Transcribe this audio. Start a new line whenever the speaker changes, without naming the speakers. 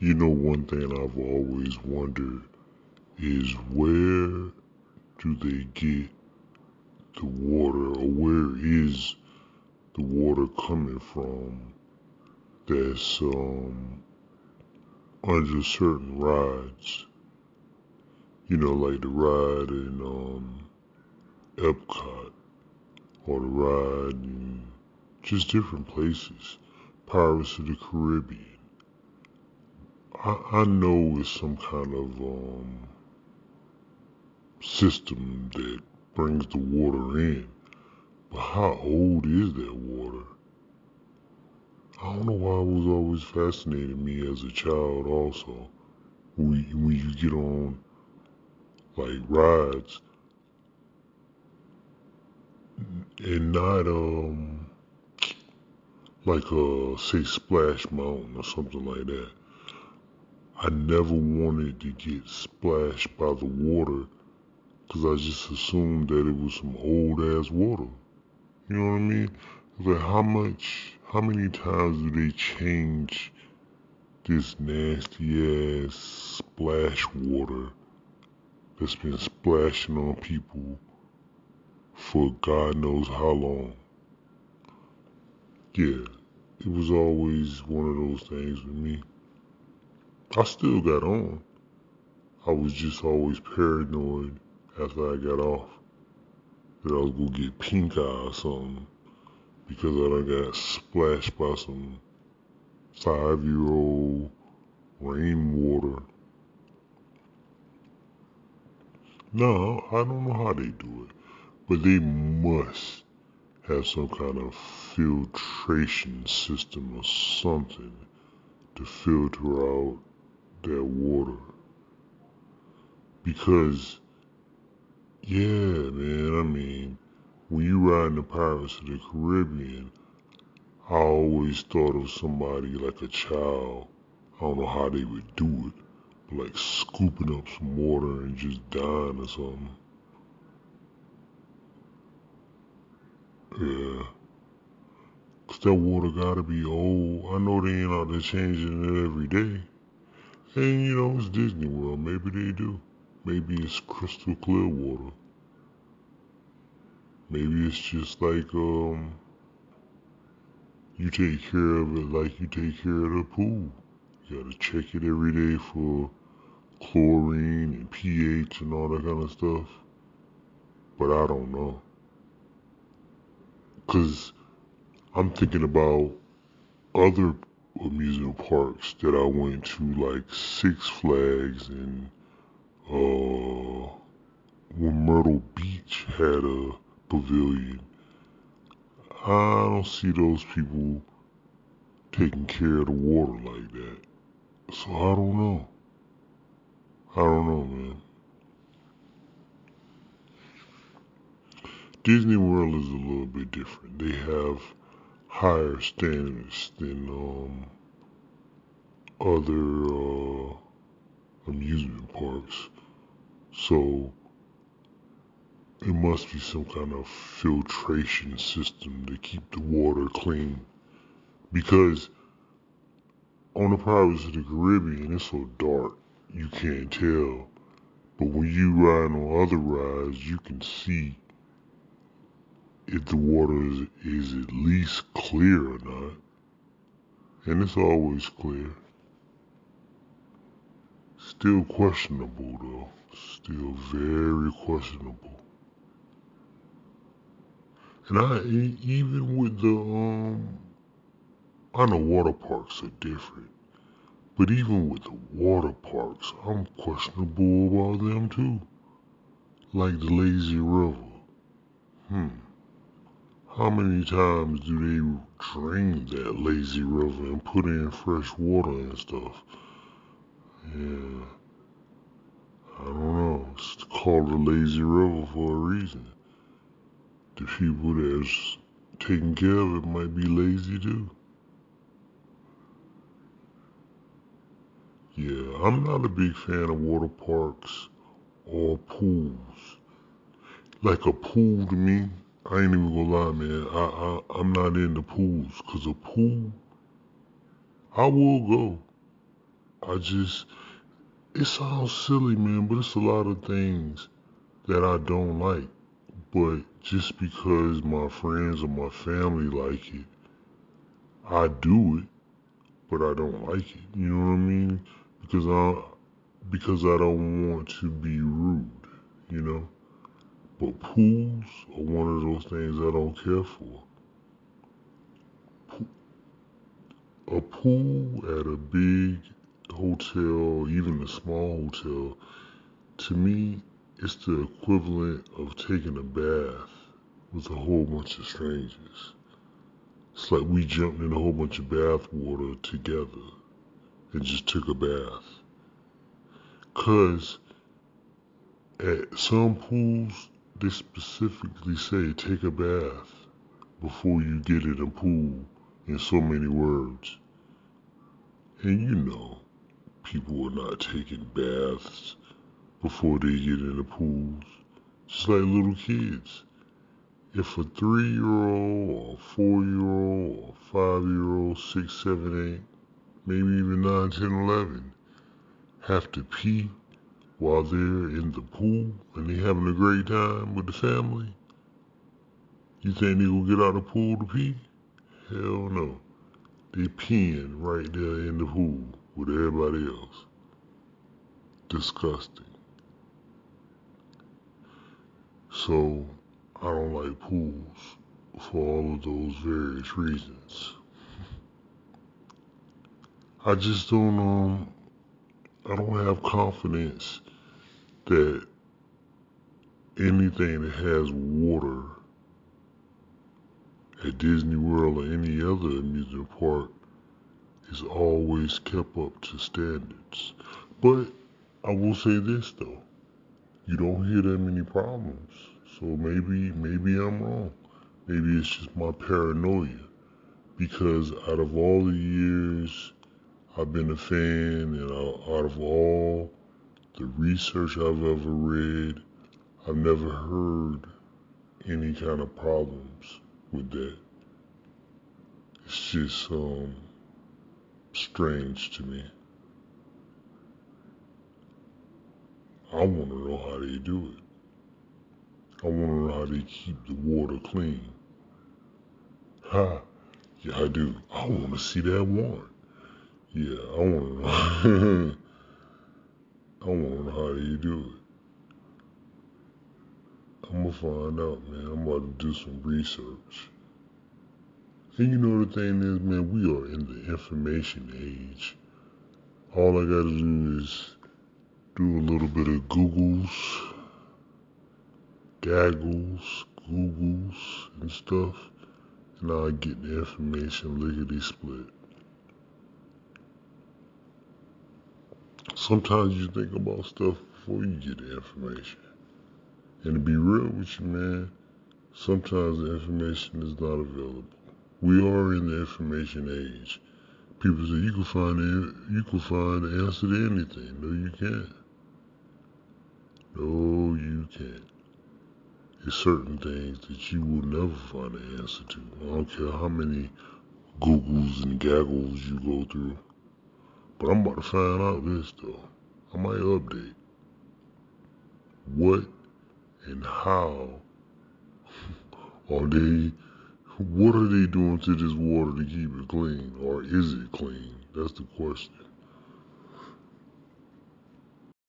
You know, one thing I've always wondered is where do they get the water or where is the water coming from that's um, under certain rides? You know, like the ride in um, Epcot or the ride in just different places. Pirates of the Caribbean. I, I know it's some kind of um, system that brings the water in, but how old is that water? I don't know why it was always fascinating me as a child. Also, when when you get on like rides and not um like uh say Splash Mountain or something like that. I never wanted to get splashed by the water because I just assumed that it was some old ass water. You know what I mean? Like how much, how many times do they change this nasty ass splash water that's been splashing on people for God knows how long? Yeah, it was always one of those things with me. I still got on. I was just always paranoid after I got off that I was gonna get pink eye or something because I got splashed by some five year old rainwater. No, I don't know how they do it, but they must have some kind of filtration system or something to filter out that water. Because, yeah, man, I mean, when you ride in the Pirates of the Caribbean, I always thought of somebody like a child. I don't know how they would do it, but like scooping up some water and just dying or something. Yeah. Cause that water gotta be old. I know they ain't out there changing it every day. And you know, it's Disney World. Maybe they do. Maybe it's crystal clear water. Maybe it's just like um you take care of it like you take care of the pool. You gotta check it every day for chlorine and pH and all that kind of stuff. But I don't know. Cause I'm thinking about other amusement parks that I went to, like Six Flags and uh, when Myrtle Beach had a pavilion. I don't see those people taking care of the water like that. So I don't know. I don't know, man. Disney World is a little bit different. They have higher standards than um, other uh, amusement parks. So it must be some kind of filtration system to keep the water clean. Because on the Pirates of the Caribbean, it's so dark you can't tell. But when you ride on other rides, you can see if the water is, is at least clear or not. And it's always clear. Still questionable though. Still very questionable. And I even with the um I know water parks are different. But even with the water parks, I'm questionable about them too. Like the lazy river. Hmm. How many times do they drain that lazy river and put in fresh water and stuff? Yeah. I don't know. It's called the lazy river for a reason. The people that's taking care of it might be lazy too. Yeah, I'm not a big fan of water parks or pools. Like a pool to me, I ain't even gonna lie, man. I, I I'm not into pools, cause a pool, I will go. I just, it sounds silly, man, but it's a lot of things that I don't like. But just because my friends or my family like it, I do it, but I don't like it. You know what I mean? Because I, because I don't want to be rude, you know? But pools are one of those things I don't care for. A pool at a big hotel, even a small hotel, to me, it's the equivalent of taking a bath with a whole bunch of strangers. It's like we jumped in a whole bunch of bath water together and just took a bath. Cause at some pools, they specifically say take a bath before you get in a pool in so many words. And you know, people are not taking baths before they get in the pools. Just like little kids. If a three year old or a four year old or five year old, six, seven, eight, maybe even nine, ten, eleven, have to pee while they're in the pool and they having a great time with the family, you think they will get out of the pool to pee? Hell no. They peeing right there in the pool with everybody else. Disgusting. So I don't like pools for all of those various reasons. I just don't um I don't have confidence that anything that has water at Disney World or any other amusement park is always kept up to standards. But I will say this though, you don't hear that many problems. So maybe maybe I'm wrong. Maybe it's just my paranoia. Because out of all the years I've been a fan and out of all the research I've ever read, I've never heard any kind of problems with that. It's just um, strange to me. I want to know how they do it. I want to know how they keep the water clean. Ha! Yeah, I do. I want to see that warrant. Yeah, I want to know. I want how you do it. I'm gonna find out, man. I'm about to do some research. And you know the thing is, man, we are in the information age. All I gotta do is do a little bit of Googles, gaggles, Googles, and stuff, and I get the information lickety split. Sometimes you think about stuff before you get the information. And to be real with you, man, sometimes the information is not available. We are in the information age. People say you can find the, you can find the answer to anything. No, you can't. No, you can't. There's certain things that you will never find an answer to. I don't care how many Googles and gaggles you go through. But I'm about to find out this though. I might update. What and how are they what are they doing to this water to keep it clean? Or is it clean? That's the question.